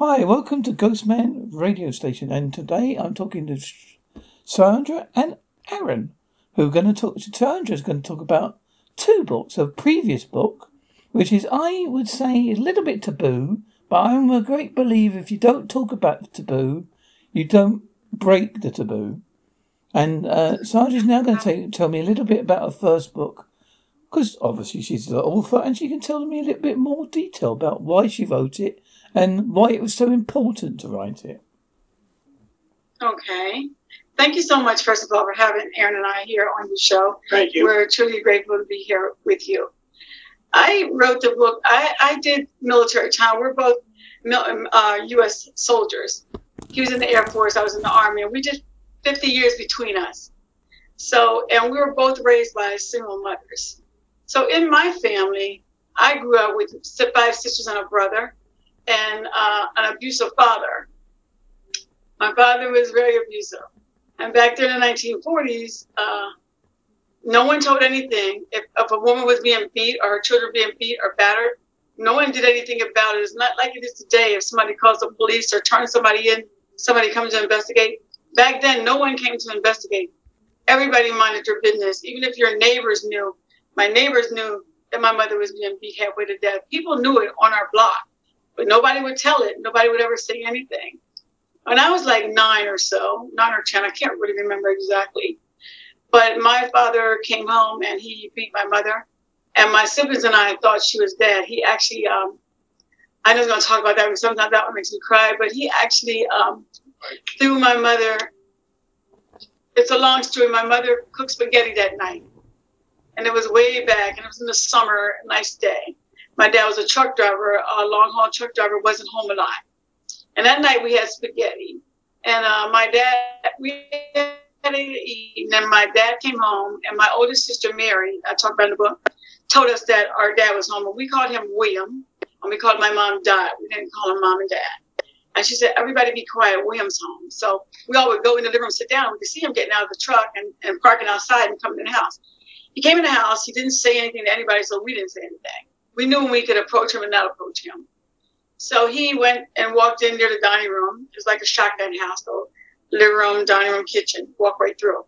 Hi, welcome to Ghostman Radio Station, and today I'm talking to Sandra and Aaron, who are going to talk. To is going to talk about two books. A previous book, which is, I would say, a little bit taboo, but I'm a great believer if you don't talk about the taboo, you don't break the taboo. And uh, Sandra's now going to tell me a little bit about her first book, because obviously she's the author, and she can tell me a little bit more detail about why she wrote it and why it was so important to write it. Okay. Thank you so much, first of all, for having Aaron and I here on the show. Thank you. We're truly grateful to be here with you. I wrote the book. I, I did military time. We're both uh, U.S. soldiers. He was in the Air Force. I was in the Army, and we did 50 years between us. So, and we were both raised by single mothers. So, in my family, I grew up with five sisters and a brother, and uh, an abusive father. My father was very abusive. And back there in the 1940s, uh, no one told anything. If, if a woman was being beat or her children being beat or battered, no one did anything about it. It's not like it is today. If somebody calls the police or turns somebody in, somebody comes to investigate. Back then, no one came to investigate. Everybody minded their business. Even if your neighbors knew, my neighbors knew that my mother was being beat halfway to death. People knew it on our block, but nobody would tell it. Nobody would ever say anything when I was like nine or so, nine or 10, I can't really remember exactly. But my father came home and he beat my mother. And my siblings and I thought she was dead. He actually, um, I know I'm going to talk about that because sometimes that one makes me cry, but he actually um, threw my mother. It's a long story. My mother cooked spaghetti that night. And it was way back, and it was in the summer, nice day. My dad was a truck driver, a long haul truck driver, wasn't home a lot. And that night we had spaghetti. And uh, my dad, we had to eat. And my dad came home, and my oldest sister, Mary, I talked about in the book, told us that our dad was home. And we called him William, and we called my mom Dot. We didn't call him mom and dad. And she said, everybody be quiet, William's home. So we all would go in the living room, sit down. We could see him getting out of the truck and, and parking outside and coming in the house. He came in the house. He didn't say anything to anybody, so we didn't say anything. We knew when we could approach him and not approach him. So he went and walked in near the dining room. It was like a shotgun house, so living room, dining room, kitchen, walk right through.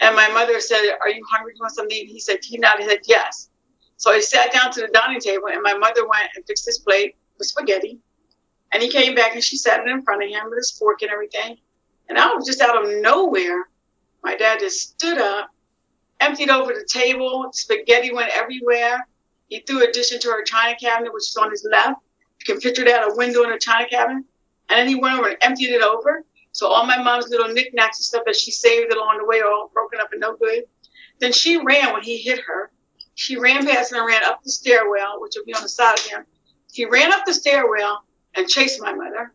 And my mother said, Are you hungry? Do you want something? He said, He nodded, he said, Yes. So he sat down to the dining table, and my mother went and fixed his plate with spaghetti. And he came back and she sat in front of him with his fork and everything. And I was just out of nowhere. My dad just stood up, emptied over the table, spaghetti went everywhere. He threw a dish into her china cabinet, which is on his left. You can picture that a window in a china cabinet. And then he went over and emptied it over. So all my mom's little knickknacks and stuff that she saved along the way are all broken up and no good. Then she ran when he hit her. She ran past him and ran up the stairwell, which would be on the side of him. He ran up the stairwell and chased my mother.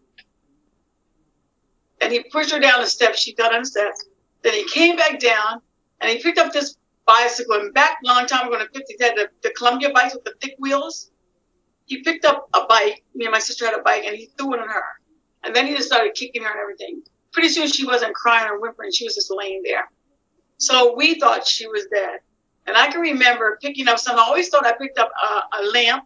And he pushed her down the steps. She got on the steps. Then he came back down and he picked up this bicycle. And back a long time ago in the 50s, had the, the Columbia bikes with the thick wheels he picked up a bike. Me and my sister had a bike, and he threw it on her. And then he just started kicking her and everything. Pretty soon she wasn't crying or whimpering; she was just laying there. So we thought she was dead. And I can remember picking up something. I always thought I picked up a, a lamp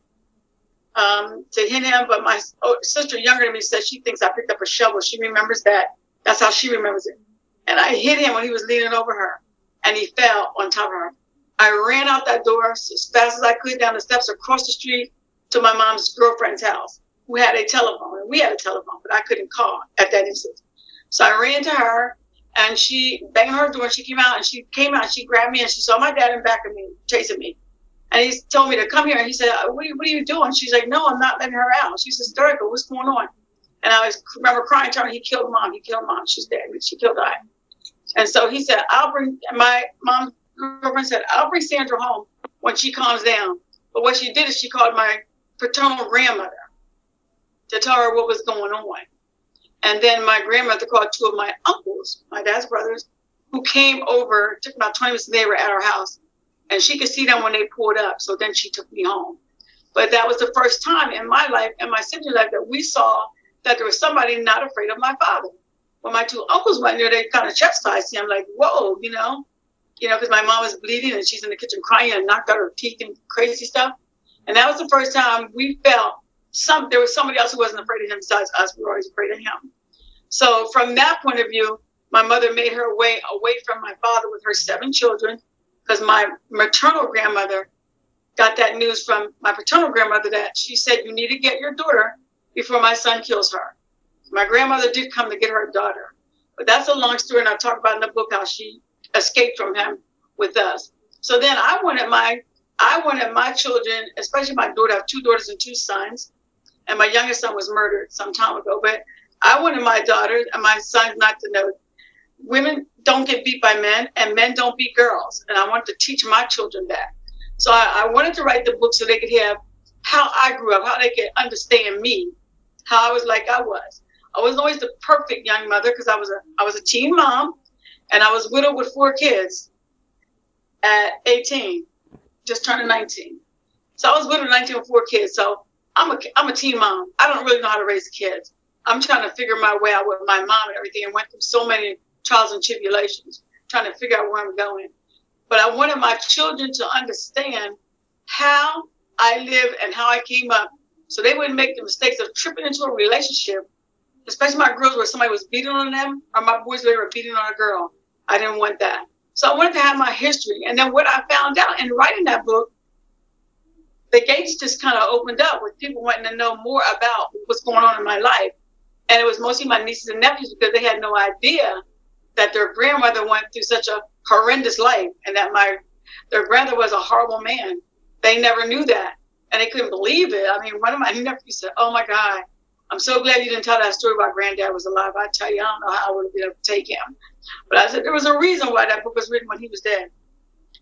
um, to hit him, but my oh, sister, younger than me, said she thinks I picked up a shovel. She remembers that. That's how she remembers it. And I hit him when he was leaning over her, and he fell on top of her. I ran out that door as fast as I could down the steps across the street to my mom's girlfriend's house who had a telephone. And we had a telephone, but I couldn't call at that instant. So I ran to her and she banged on her door. She came out and she came out and she grabbed me and she saw my dad in back of me chasing me. And he told me to come here. And he said, uh, what are, you, what are you doing? She's like, no, I'm not letting her out. She's hysterical. What's going on? And I was, remember crying, telling her he killed mom. He killed mom. She's dead. She killed I. And so he said, I'll bring, my mom girlfriend said, I'll bring Sandra home when she calms down. But what she did is she called my paternal grandmother to tell her what was going on. And then my grandmother called two of my uncles, my dad's brothers, who came over, took about 20 minutes, they were at our house. And she could see them when they pulled up. So then she took me home. But that was the first time in my life and my sister's life that we saw that there was somebody not afraid of my father. When my two uncles went there, they kind of chastised me. I'm like, whoa, you know, you know, because my mom was bleeding and she's in the kitchen crying and knocked out her teeth and crazy stuff. And that was the first time we felt some there was somebody else who wasn't afraid of him besides us. We were always afraid of him. So from that point of view, my mother made her way away from my father with her seven children because my maternal grandmother got that news from my paternal grandmother that she said you need to get your daughter before my son kills her. My grandmother did come to get her daughter, but that's a long story, and I talk about in the book how she escaped from him with us. So then I wanted my I wanted my children, especially my daughter, I have two daughters and two sons, and my youngest son was murdered some time ago. But I wanted my daughters and my sons not to know women don't get beat by men and men don't beat girls. And I wanted to teach my children that. So I, I wanted to write the book so they could have how I grew up, how they could understand me, how I was like I was. I wasn't always the perfect young mother because I was a I was a teen mom and I was widowed with four kids at 18, just turning 19. So I was widowed at 19 with four kids. So I'm a I'm a teen mom. I don't really know how to raise kids. I'm trying to figure my way out with my mom and everything and went through so many trials and tribulations, trying to figure out where I'm going. But I wanted my children to understand how I lived and how I came up so they wouldn't make the mistakes of tripping into a relationship, especially my girls where somebody was beating on them or my boys where they were beating on a girl. I didn't want that. So I wanted to have my history. And then what I found out in writing that book, the gates just kind of opened up with people wanting to know more about what's going on in my life. And it was mostly my nieces and nephews because they had no idea that their grandmother went through such a horrendous life and that my their grandmother was a horrible man. They never knew that and they couldn't believe it. I mean, one of my nephews said, "Oh my God, I'm so glad you didn't tell that story about granddad was alive. I tell you, I don't know how I would have been able to take him." But I said there was a reason why that book was written when he was dead.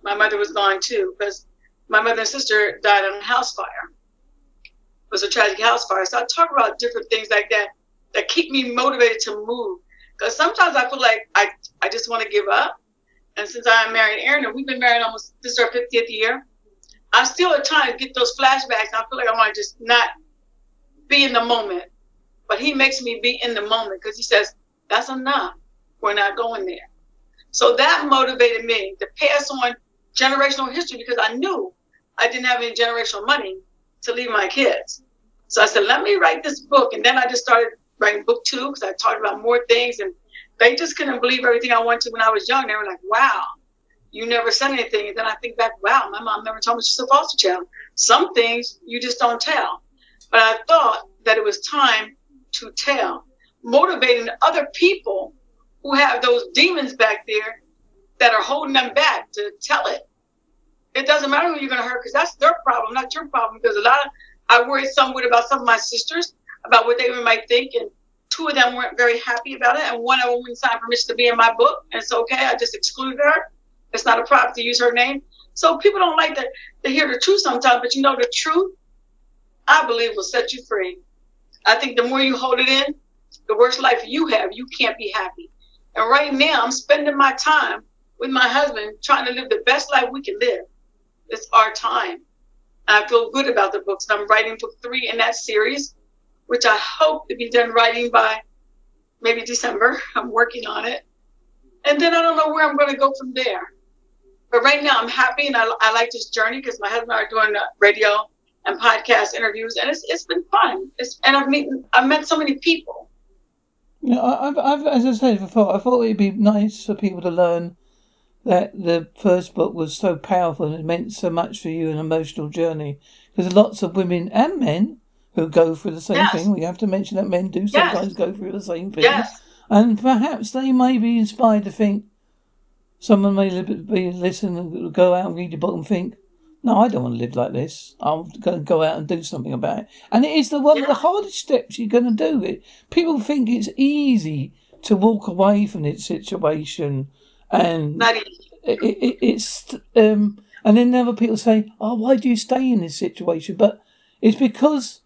My mother was gone too because my mother and sister died in a house fire. It was a tragic house fire. So I talk about different things like that that keep me motivated to move because sometimes I feel like I, I just want to give up. And since I married Aaron, and we've been married almost, this is our 50th year, I still at times get those flashbacks. And I feel like I want to just not be in the moment. But he makes me be in the moment because he says, that's enough. We're not going there. So that motivated me to pass on generational history because I knew I didn't have any generational money to leave my kids. So I said, let me write this book. And then I just started writing book two because I talked about more things, and they just couldn't believe everything I went to when I was young. They were like, "Wow, you never said anything." And then I think back, "Wow, my mom never told me she's a foster child." Some things you just don't tell. But I thought that it was time to tell, motivating other people who have those demons back there that are holding them back to tell it. It doesn't matter who you're going to hurt because that's their problem, not your problem. Because a lot of I worried somewhat about some of my sisters about what they might think, and two of them weren't very happy about it, and one of them wouldn't sign permission to be in my book, and it's okay. I just excluded her. It's not a problem to use her name. So people don't like to, to hear the truth sometimes, but you know the truth, I believe, will set you free. I think the more you hold it in, the worse life you have, you can't be happy. And right now, I'm spending my time with my husband trying to live the best life we can live. It's our time. I feel good about the books. I'm writing book three in that series which I hope to be done writing by maybe December. I'm working on it. And then I don't know where I'm going to go from there. But right now I'm happy and I, I like this journey because my husband and I are doing radio and podcast interviews and it's, it's been fun. It's, and I've met, I've met so many people. Yeah, I've, I've, as I said before, I thought it'd be nice for people to learn that the first book was so powerful and it meant so much for you, an emotional journey. Because lots of women and men who go through the same yes. thing. We have to mention that men do sometimes yes. go through the same thing. Yes. And perhaps they may be inspired to think, someone may be listen and go out and read your book and think, no, I don't want to live like this. I'm going to go out and do something about it. And it is the one yeah. of the hardest steps you're going to do. It. People think it's easy to walk away from this situation, and it, it, it's um, and then other people say, "Oh, why do you stay in this situation?" But it's because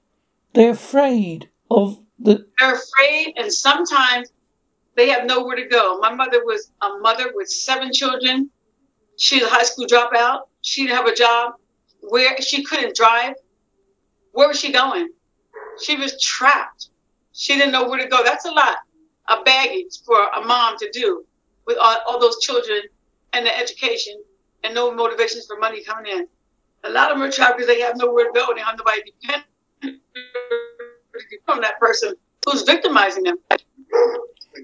they're afraid of the. They're afraid, and sometimes they have nowhere to go. My mother was a mother with seven children. She's a high school dropout. She didn't have a job. Where she couldn't drive. Where was she going? She was trapped. She didn't know where to go. That's a lot of baggage for a mom to do with all, all those children and the education and no motivations for money coming in. A lot of them are trapped because they have nowhere to go and they have nobody to depend become that person who's victimizing them.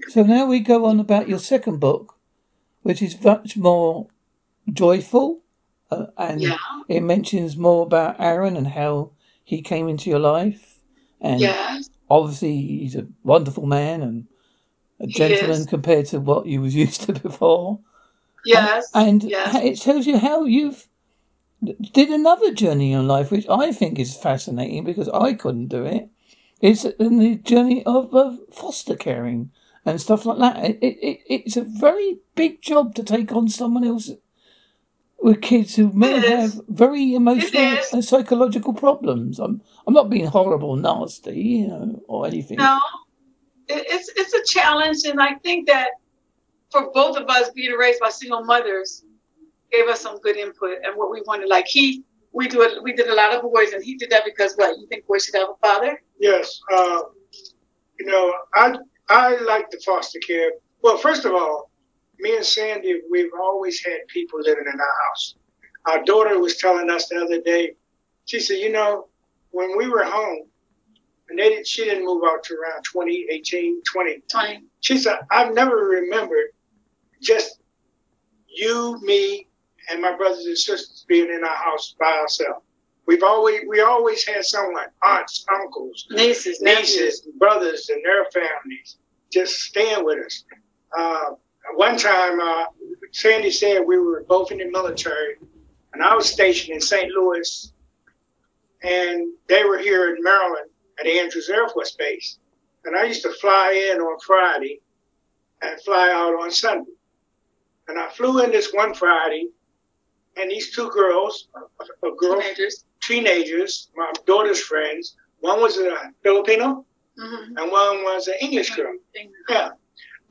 So now we go on about your second book, which is much more joyful, uh, and Yeah. it mentions more about Aaron and how he came into your life, and Yes. obviously he's a wonderful man and a gentleman compared to what you was used to before. Yes. And Yes. it tells you how you've did another journey in life, which I think is fascinating because I couldn't do it. It's in the journey of, of foster caring and stuff like that. It, it, it, it's a very big job to take on someone else with kids who may It is. have very emotional is. and psychological problems. I'm I'm not being horrible, nasty, you know, or anything. No, it, it's it's a challenge, and I think that for both of us being raised by single mothers gave us some good input and what we wanted. Like he, we do a, we did a lot of boys, and he did that because what you think boys should have a father? Yes, uh, you know, I I like the foster care. Well, first of all, me and Sandy, we've always had people living in our house. Our daughter was telling us the other day. She said, you know, when we were home, and they did, she didn't move out to around 2018, 20. Twenty. She said, I've never remembered just you, me, and my brothers and sisters being in our house by ourselves. We've always we always had someone, aunts, uncles, Nieces, nephews. nieces, brothers, and their families just staying with us. Uh, one time, uh, Sandy said we were both in the military, and I was stationed in St. Louis, and they were here in Maryland at Andrews Air Force Base. And I used to fly in on Friday and fly out on Sunday. And I flew in this one Friday, and these two girls, a, a girl, Teenagers. teenagers, my daughter's friends, one was a Filipino, Mm-hmm. and one was an English girl. Yeah.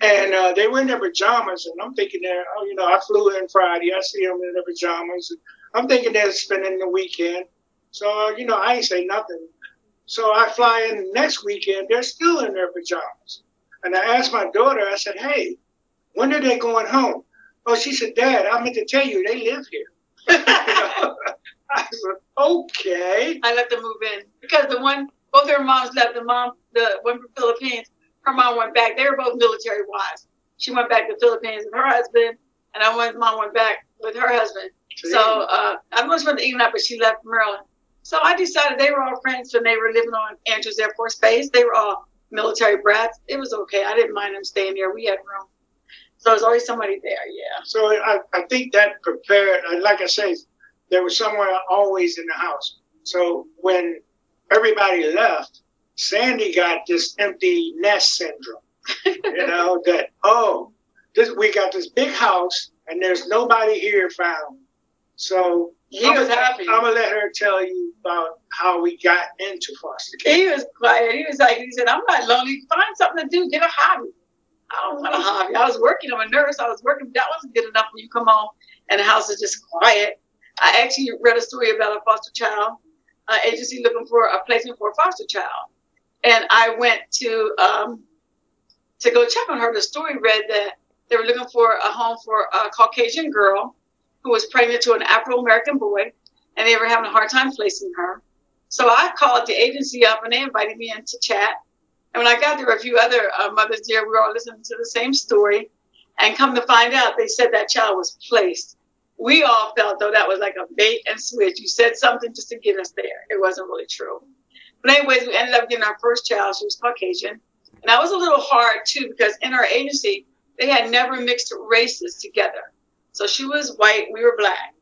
And uh, they were in their pajamas, and I'm thinking they're, oh, you know, I flew in Friday. I see them in their pajamas. And I'm thinking they're spending the weekend. So, uh, you know, I ain't say nothing. So I fly in next weekend. They're still in their pajamas. And I asked my daughter, I said, hey, when are they going home? Oh, she said, Dad, I meant to tell you, they live here. I said, okay. I let them move in because the one, both their moms left. The mom, the one from Philippines, her mom went back. They were both military wives. She went back to the Philippines with her husband, and I went. Mom went back with her husband. So uh, I was from the England, but she left Maryland. So I decided they were all friends when they were living on Andrews Air Force Base. They were all military brats. It was okay. I didn't mind them staying there. We had room. So there's always somebody there. Yeah. So I, I think that prepared, uh, like I say, there was someone always in the house. So when everybody left, Sandy got this empty nest syndrome. you know that oh, this we got this big house and there's nobody here found. So He I'm was gonna, happy. I'm gonna let her tell you about how we got into foster care. He was quiet. He was like, he said, I'm not lonely. Find something to do. Get a hobby. I don't want a hobby. I was working. I'm a nurse. I was working. That wasn't good enough when you come home and the house is just quiet. I actually read a story about a foster child uh, agency looking for a placement for a foster child. And I went to um, to go check on her. The story read that they were looking for a home for a Caucasian girl who was pregnant to an Afro American boy, and they were having a hard time placing her. So I called the agency up, and they invited me in to chat. And when I got there, a few other uh, mothers there, we were all listening to the same story. And come to find out, they said that child was placed. We all felt though that was like a bait and switch. You said something just to get us there. It wasn't really true. But anyways, we ended up getting our first child. She was Caucasian. And that was a little hard too because in our agency, they had never mixed races together. So she was white, we were black.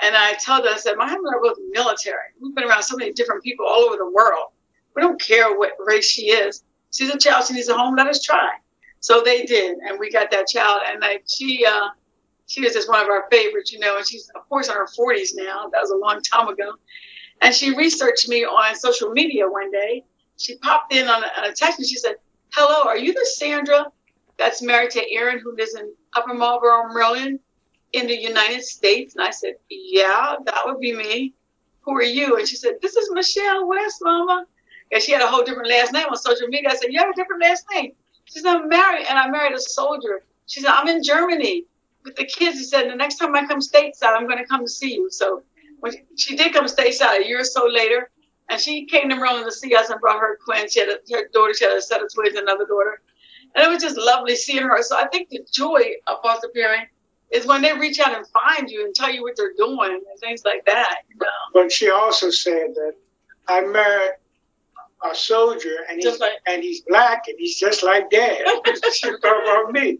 And I told her, I said, my husband and I both military. We've been around so many different people all over the world. We don't care what race she is. She's a child, she needs a home, let us try. So they did, and we got that child. And like she uh she was just one of our favorites, you know, and she's of course in her forties now. That was a long time ago. And she researched me on social media one day. She popped in on a, on a text and she said, Hello, are you the Sandra that's married to Aaron who lives in Upper Marlboro, Maryland, in the United States? And I said, Yeah, that would be me. Who are you? And she said, This is Michelle West, Mama. And she had a whole different last name on social media. I said, You have a different last name. She said, I'm married and I married a soldier. She said, I'm in Germany with the kids. She said, The next time I come stateside, I'm going to come to see you. So when she did come stateside a year or so later, And she came to Maryland to see us and brought her twins. She had a, her daughter, she had a set of twins, another daughter. And it was just lovely seeing her. So I think the joy of foster parent is when they reach out and find you and tell you what they're doing and things like that. You know? But she also said that I married a soldier and he's like, and he's black and he's just like dad. she talking about me.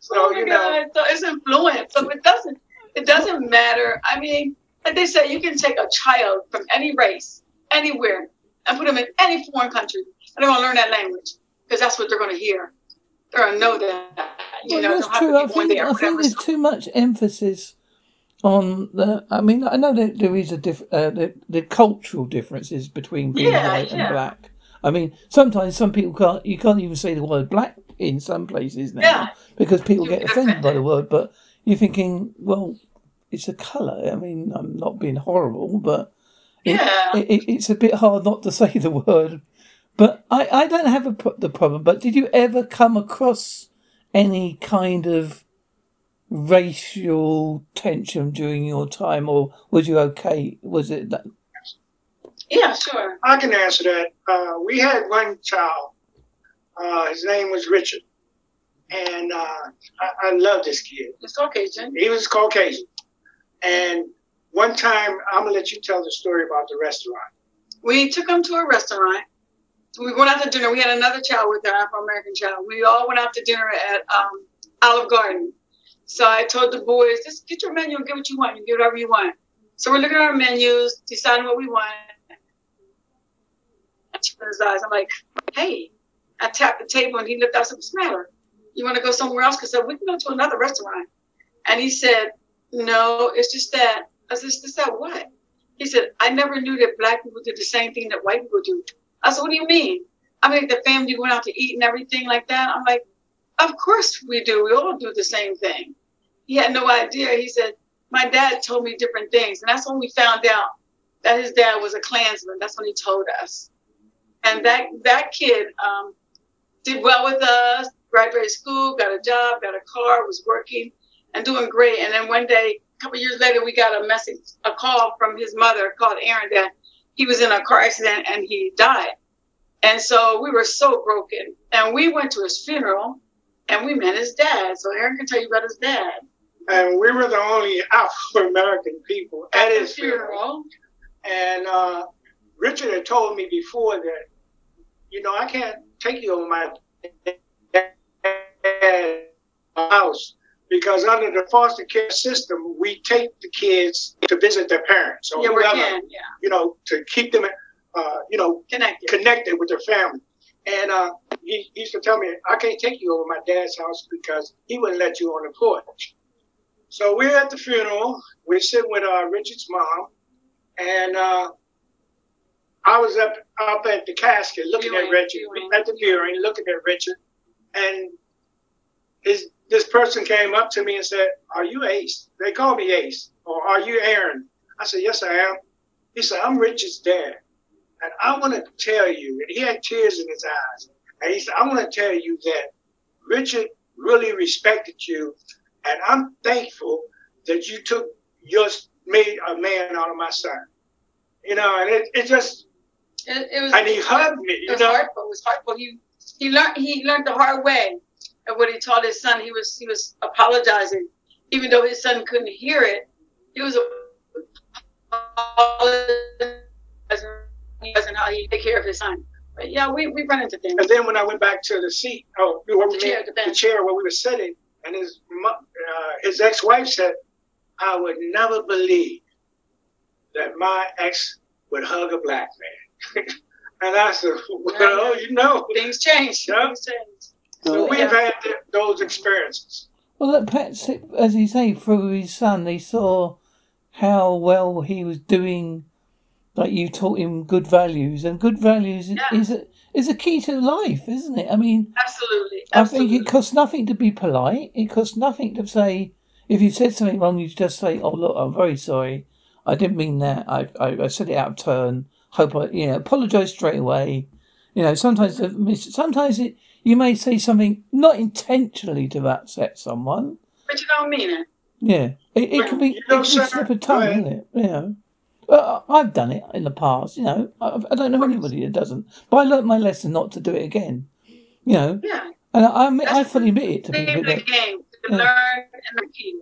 So oh you know, so it's influence. So it doesn't it doesn't matter. I mean, like they say, you can take a child from any race, anywhere, and put them in any foreign country, and they're gonna learn that language because that's what they're gonna hear. They're gonna know that. You Well, know, that's true. I think, I think there's too much emphasis on the. I mean, I know that there is a diff, uh, the, the cultural differences between being Yeah, white and black. I mean, sometimes some people can't. You can't even say the word black in some places now Yeah. because people You get offended by the word. But you're thinking, well, it's a colour. I mean, I'm not being horrible, but it, Yeah. it, it, it's a bit hard not to say the word. But I, I don't have a pro- the problem. But did you ever come across any kind of racial tension during your time, or was you okay? Was it that? Yeah, sure. I can answer that. Uh, we had one child. Uh, his name was Richard, and uh, I, I love this kid. It's Caucasian. He was Caucasian, and one time I'm gonna let you tell the story about the restaurant. We took him to a restaurant. We went out to dinner. We had another child with our Afro American child. We all went out to dinner at um, Olive Garden. So I told the boys, just get your menu and get what you want. You get whatever you want. So we're looking at our menus, deciding what we want. I opened his eyes. I'm like, hey. I tapped the table and he looked. up. I said, what's the matter? You want to go somewhere else? Because I said, we can go to another restaurant. And he said, no, it's just that. I said, just that what? He said, I never knew that black people did the same thing that white people do. I said, what do you mean? I mean, the family went out to eat and everything like that. I'm like, of course we do. We all do the same thing. He had no idea. He said, my dad told me different things. And that's when we found out that his dad was a Klansman. That's when he told us. And that, that kid um, did well with us, graduated school, got a job, got a car, was working and doing great. And then one day, a couple years later, we got a message, a call from his mother called Aaron that he was in a car accident and he died. And so we were so broken. And we went to his funeral and we met his dad. So Aaron can tell you about his dad. And we were the only Afro American people at the his funeral. And uh, Richard had told me before that, you know, I can't take you over my house because under the foster care system, we take the kids to visit their parents or Yeah, we whoever, can. Yeah. you know, to keep them, uh, you know, Connected. connected with their family. And uh, he, he used to tell me, I can't take you over my dad's house because he wouldn't let you on the porch. So we're at the funeral. We're sitting with uh, Richard's mom, and uh, I was up up at the casket looking Viewing, at Richard, viewing. at the viewing, looking at Richard, and his this person came up to me and said, "Are you Ace?" They call me Ace, or "Are you Aaron?" I said, "Yes, I am." He said, "I'm Richard's dad, and I want to tell you." And he had tears in his eyes, and he said, "I want to tell you that Richard really respected you, and I'm thankful that you took just made a man out of my son." You know, and it, it just It, it was. and he hugged me. It You was know, hard. It was hard. He he learned he learned the hard way. And what he taught his son, he was he was apologizing, even though his son couldn't hear it. He was apologizing how he take care of his son. But yeah, we, we run into things. And then when I went back to the seat, oh, where we The chair, the the, chair where we were sitting, and his uh, his ex-wife said, "I would never believe that my ex would hug a black man." and I said, "Well, you know." Things change. Yeah. Things change. So we've had th- those experiences. Well, look, perhaps, as you say, through his son, they saw how well he was doing. Like you taught him good values, and good values Yeah. is a, is a key to life, isn't it? I mean, Absolutely. I think it costs nothing to be polite. It costs nothing to say if you said something wrong, you just say, "Oh, look, I'm very sorry. I didn't mean that. I I, I said it out of turn. Hope I, you know, apologise straight away. You know, sometimes sometimes it you may say something not intentionally to upset someone. but you don't mean it. Yeah, it, it can be You know, it can slip a tongue, isn't it? You know, Uh, I've done it in the past, you know. I, I don't know anybody that doesn't. But I learnt my lesson not to do it again. You know. Yeah. And I, I, I fully admit it to people. of the game. To Yeah. learn and repeat.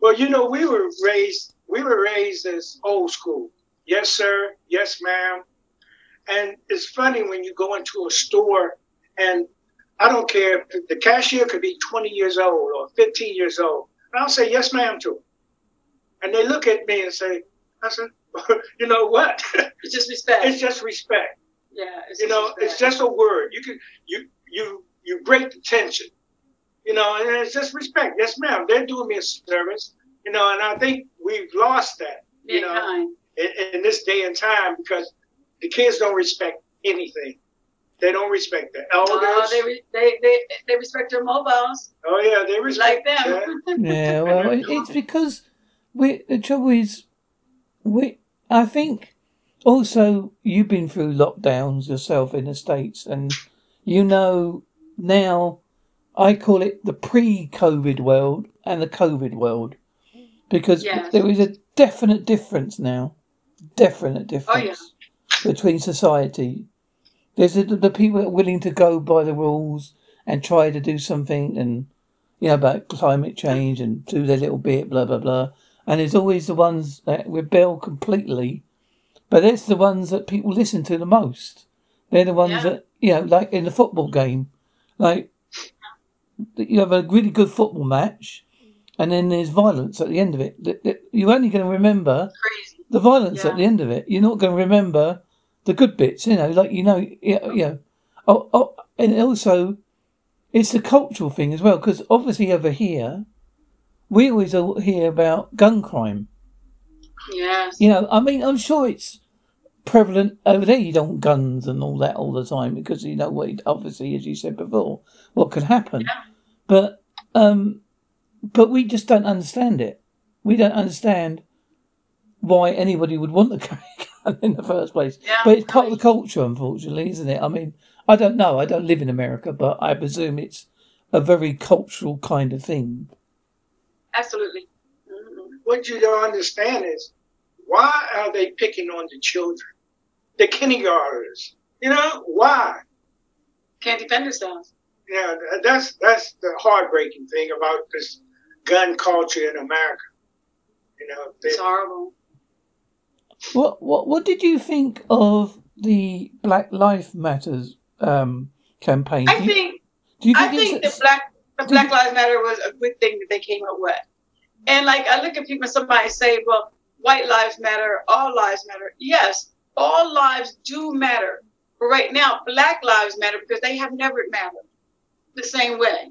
Well, you know, we were raised we were raised as old school. Yes, sir. Yes, ma'am. And it's funny when you go into a store and I don't care if the cashier could be 20 years old or 15 years old. And I'll say yes, ma'am to them. And they look at me and say, I said, you know what? It's just respect. it's just respect. yeah. It's You know, respect. it's just a word. You can you you you break the tension. You know, and it's just respect. Yes, ma'am. They're doing me a service. You know, and I think we've lost that. You know, in, in this day and time because the kids don't respect anything. They don't respect the elders. Oh, they, re- they they they respect their mobiles oh yeah, they respect like them. that. yeah, well, it's because we. The trouble is, we. I think also you've been through lockdowns yourself in the states, and you know now. I call it the pre-COVID world and the COVID world because Yes. there is a definite difference now. Definite oh, difference between society. There's the, the people that are willing to go by the rules and try to do something and you know about climate change and do their little bit, blah blah blah. And there's always the ones that rebel completely, but it's the ones that people listen to the most. They're the ones Yeah. that you know, like in the football game, like you have a really good football match, and then there's violence at the end of it. You're only going to remember the violence Yeah. at the end of it. You're not going to remember the good bits, you know, like you know, you know. Oh, oh, and also, it's the cultural thing as well, because obviously over here, we always hear about gun crime. Yes. You know, I mean, I'm sure it's prevalent over there. You don't guns and all that all the time because you know what, obviously, as you said before, what could happen. Yeah. But, um, but we just don't understand it. We don't understand why anybody would want to carry a in the first place. Yeah. But it's part of the culture, unfortunately, isn't it? I mean, I don't know. I don't live in America, but I presume it's a very cultural kind of thing. Absolutely. Mhm. What you don't understand is why are they picking on the children, the kindergartners? You know why? Can't defend themselves. Yeah, that's that's the heartbreaking thing about this gun culture in America. You know, they, It's horrible. What what what did you think of the Black Lives Matters um, campaign? I do you, think do you I think, think the black the Black Lives Matter was a good thing that they came up with. And like I look at people, somebody say, "Well, white lives matter, all lives matter." Yes, all lives do matter. But right now, Black lives matter because they have never mattered the same way.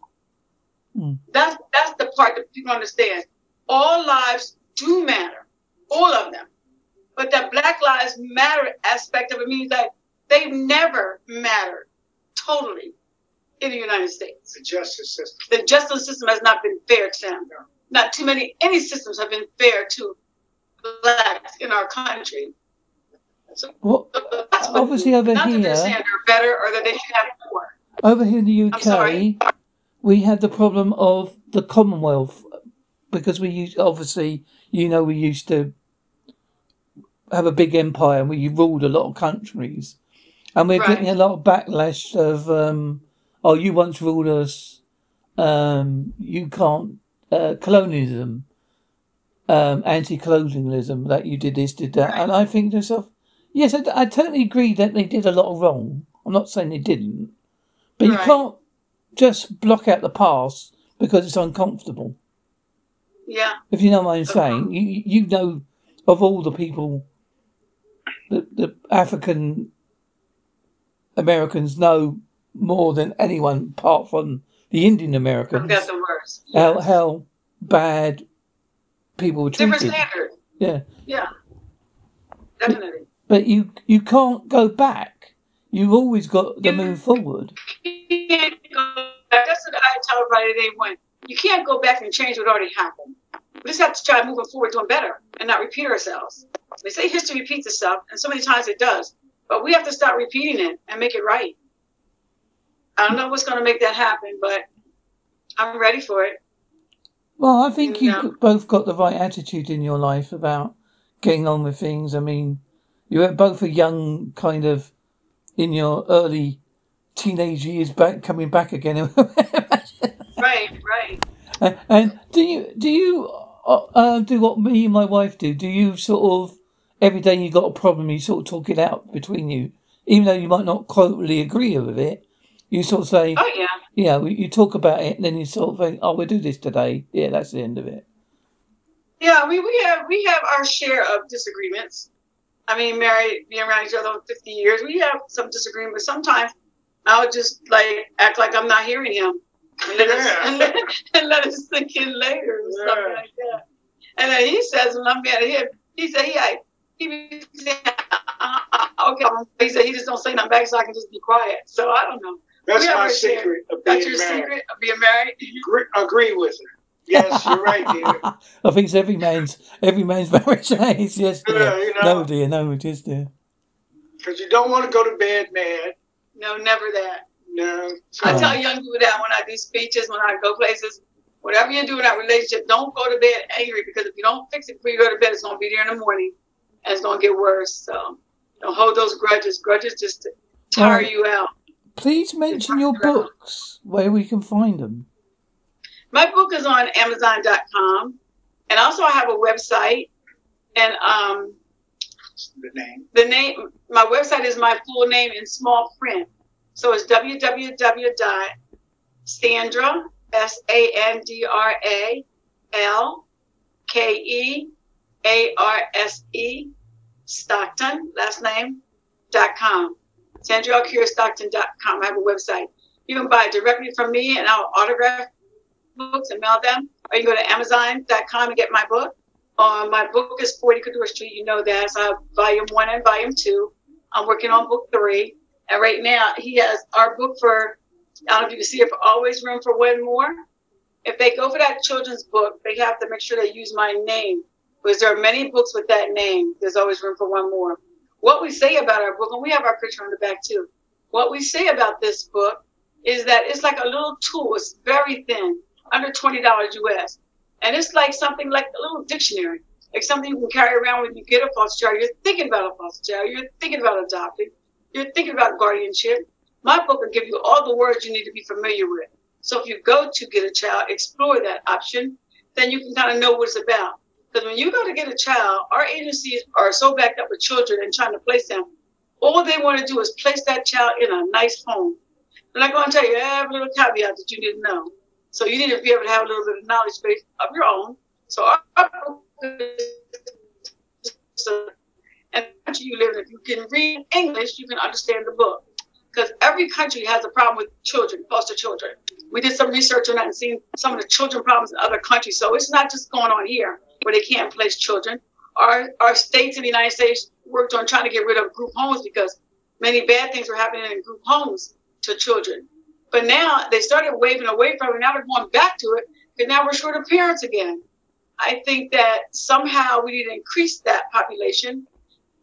Hmm. That's that's the part that people understand. All lives do matter, all of them. But the Black Lives Matter aspect of it means that they've never mattered totally in the United States the justice system. the justice system has not been fair to them. Not too many, any systems have been fair to blacks in our country. So what, that's what, obviously over not that they're here, saying they're better or that they should have more. over here in the UK, we had the problem of the Commonwealth because we used obviously you know we used to have a big empire and we ruled a lot of countries, and we're Right. getting a lot of backlash of um, oh you once ruled us, um, you can't uh, colonialism, um, anti-colonialism that you did this did that, Right. and I think to myself, yes, I, I totally agree that they did a lot of wrong. I'm not saying they didn't, but you can't just block out the past because it's uncomfortable. Yeah, If you know what I'm saying, you you know of all the people, the the African Americans know more than anyone apart from the Indian Americans forget the worst. how how bad people were Different treated. standard. Yeah, Yeah, definitely. but you you can't go back. You've always got to move forward. You can't go back. That's what I tell everybody today when you can't go back and change what already happened. We just have to try moving forward, doing better, and not repeat ourselves. They say history repeats itself, and so many times it does. But we have to stop repeating it and make it right. I don't know what's going to make that happen, but I'm ready for it. Well, I think Yeah. you've both got the right attitude in your life about getting on with things. I mean, you're both a young kind of in your early teenage years back coming back again. right, right. And, and do you do you uh, uh, do what me and my wife do? Do you sort of every day you got a problem, you sort of talk it out between you, even though you might not totally agree with it. You sort of say, "Oh yeah, yeah." You talk about it, and then you sort of think, "Oh, we'll do this today." Yeah, that's the end of it. Yeah, we we have we have our share of disagreements. I mean, married, being around each other for 50 years, we have some disagreements. sometimes I'll just like act like I'm not hearing him and let, yeah. us, and let, and let us sink in later or yeah. something like that. And then he says, when I'm mad at him, he said, he, I, he said, uh, uh, uh, okay, he said, he just don't say nothing back so I can just be quiet. So I don't know. That's my secret of being That's your married. secret of being married? Agree, agree with her. Yes, you're right, dear. I think it's every man's every man's marriage age. Yes, dear. Yeah, you know, no, dear. No, just dear. Because you don't want to go to bed mad. No, never that. No. So I tell young people that when I do speeches, when I go places, whatever you do in that relationship, don't go to bed angry because if you don't fix it before you go to bed, it's going to be there in the morning and it's going to get worse. So don't hold those grudges. Grudges just tire right. you out. Please mention your books, where we can find them. My book is on Amazon.com, and also I have a website. And um, the name. The name. My website is my full name in small print. So it's www.sandra S A N D R A L K E A R S E Stockton last name dot com. Sandra Stockton.com. I have a website. You can buy it directly from me, and I'll autograph books and mail them, or you can go to Amazon.com and get my book. Uh, my book is 40 Couture Street. You know that. So I have volume one and volume two. I'm working on book three. And right now, he has our book for, I don't know if you can see it, for Always Room for One More. If they go for that children's book, they have to make sure they use my name because there are many books with that name. There's always room for one more. What we say about our book, and we have our picture on the back too. What we say about this book is that it's like a little tool. It's very thin under $20 US. And it's like something like a little dictionary, like something you can carry around when you get a foster child. You're thinking about a foster child. You're thinking about adopting. You're thinking about guardianship. My book will give you all the words you need to be familiar with. So if you go to get a child, explore that option, then you can kind of know what it's about. Because when you go to get a child, our agencies are so backed up with children and trying to place them. All they want to do is place that child in a nice home. And I'm going to tell you every little caveat that you didn't know. So you need to be able to have a little bit of knowledge base of your own. So our, and country you live in, if you can read English, you can understand the book. Because every country has a problem with children, foster children. We did some research on that and seen some of the children problems in other countries. So it's not just going on here where they can't place children. Our, our states in the United States worked on trying to get rid of group homes because many bad things were happening in group homes to children. But now they started waving away from it. Now they're going back to it because now we're short of parents again. I think that somehow we need to increase that population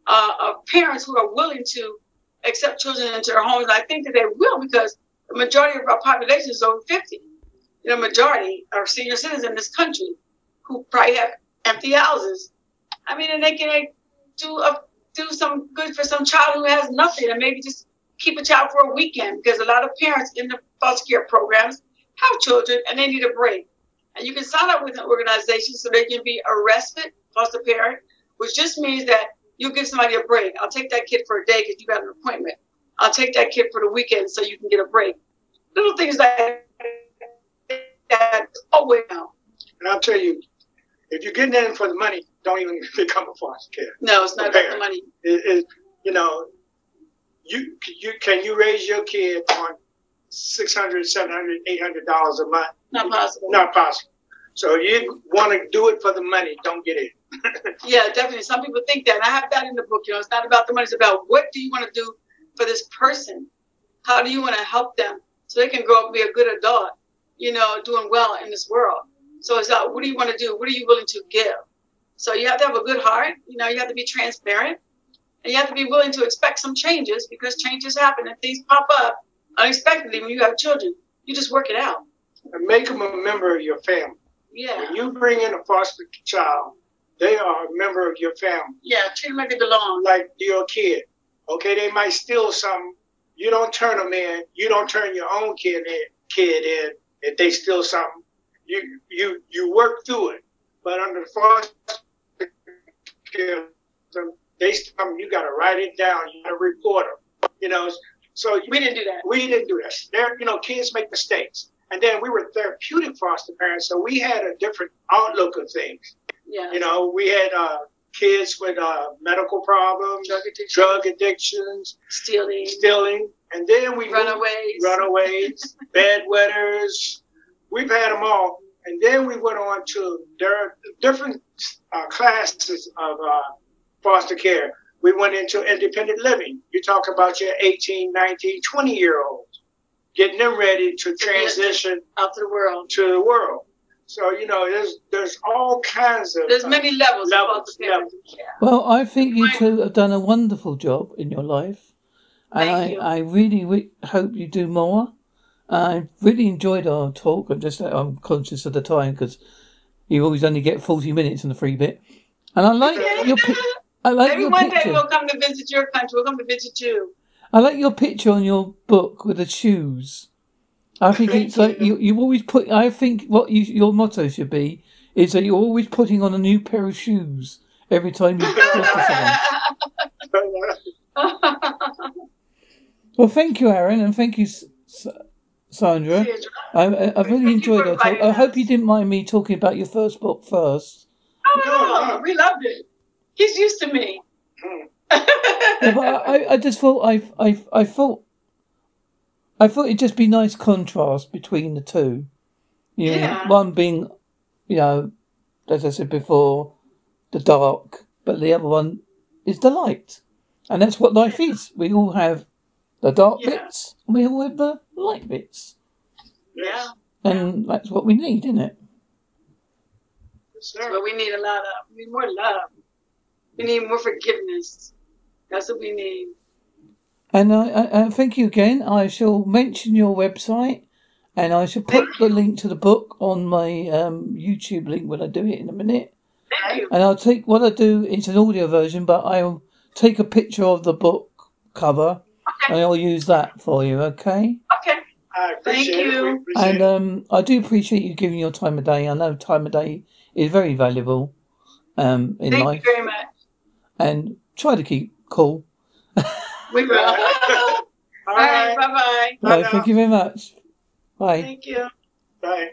uh, of parents who are willing to accept children into their homes. I think that they will because the majority of our population is over 50. You know, majority are senior citizens in this country who probably have empty houses. I mean, and they can do a, do some good for some child who has nothing and maybe just keep a child for a weekend because a lot of parents in the foster care programs have children and they need a break. And you can sign up with an organization so they can be a respite foster parent, which just means that you give somebody a break. I'll take that kid for a day because you got an appointment. I'll take that kid for the weekend so you can get a break. Little things like that. Oh, now. And I'll tell you, if you're getting in for the money, don't even become a foster care. No, it's not about the money. It, it, you know, you you can you raise your kid on 600 700 800 dollars a month not possible not possible so if you want to do it for the money don't get it yeah definitely some people think that and i have that in the book you know it's not about the money it's about what do you want to do for this person how do you want to help them so they can grow up and be a good adult you know doing well in this world so it's about what do you want to do what are you willing to give so you have to have a good heart you know you have to be transparent and you have to be willing to expect some changes because changes happen and things pop up unexpectedly when you have children. You just work it out. And make them a member of your family. Yeah. When you bring in a foster child, they are a member of your family. Yeah, treat them like they belong. Like your kid. Okay, they might steal something. You don't turn them in. You don't turn your own kid in. Kid in if they steal something. You you you work through it. But under foster care, they come. You got to write it down. You got to report them. You know. So we didn't do that. We didn't do that. There, you know, kids make mistakes. And then we were therapeutic foster parents, so we had a different outlook of things. Yeah. You know, we had uh, kids with uh, medical problems, Drug addiction. drug addictions, Stealing. stealing, and then we Runaways. runaways, bedwetters. We've had them all, and then we went on to there different uh, classes of uh, foster care. We went into independent living. You talk about your 18, 19, 20 year olds, getting them ready to transition Out to the world. to the world. So you know, there's there's all kinds of There's uh, many levels, levels, of. Yeah. Well, I think you two have done a wonderful job in your life, and Thank I, you. I really re- hope you do more. I really enjoyed our talk. I'm just I'm conscious of the time because you always only get forty minutes in the free bit, and I like your pi- I like Maybe your one day we'll come to visit your country. We'll come to visit you. I like your picture on your book with the shoes. I think it's like you. You always put. I think what you, your motto should be is that you're always putting on a new pair of shoes every time you foster someone. Well, thank you, Aaron, and thank you, S- Sandra. I, I, I really Thank enjoyed talk. I hope you didn't mind me talking about your first book first. oh, no, we loved it. He's used to me. Yeah, but I, I just thought I, I, I thought I thought it'd just be nice contrast between the two. You know, Yeah. one being, you know, as I said before, the dark, but the other one is the light, and that's what life is. We all have the dark Yeah. bits, and we all have the light bits, yeah. and that's what we need, isn't it? Sir. what we need a lot of. We need more love. We need more forgiveness. That's what we need. And I, I, I thank you again. I shall mention your website, and I shall put the link to the book on my um, YouTube link when I do it in a minute. And I'll take what I do. It's an audio version, but I'll take a picture of the book cover, and I'll use that for you. Okay. Okay. I Thank you. appreciate And um, I do appreciate you giving your time of day. I know time of day is very valuable um, in Thank life, Thank you very much. and try to keep cool. We will. All All right. right. Bye bye. Right, thank you very much. Bye. Thank you. Bye.